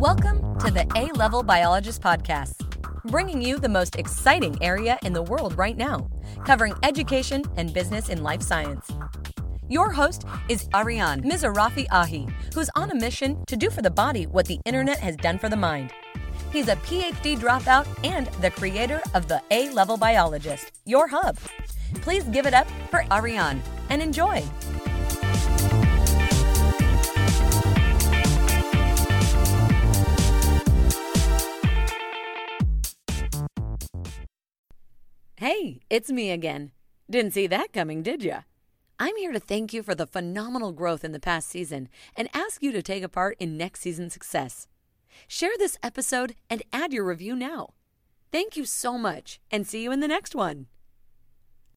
Welcome to the A Level Biologist Podcast, bringing you the most exciting area in the world right now, covering education and business in life science. Your host is Ariane Mirzarafie Ahi, who's on a mission to do for the body what the internet has done for the mind. He's a PhD dropout and the creator of the A Level Biologist, your hub. Please give it up for Ariane and enjoy. Hey, it's me again. Didn't see that coming, did ya? I'm here to thank you for the phenomenal growth in the past season and ask you to take a part in next season's success. Share this episode and add your review now. Thank you so much and see you in the next one.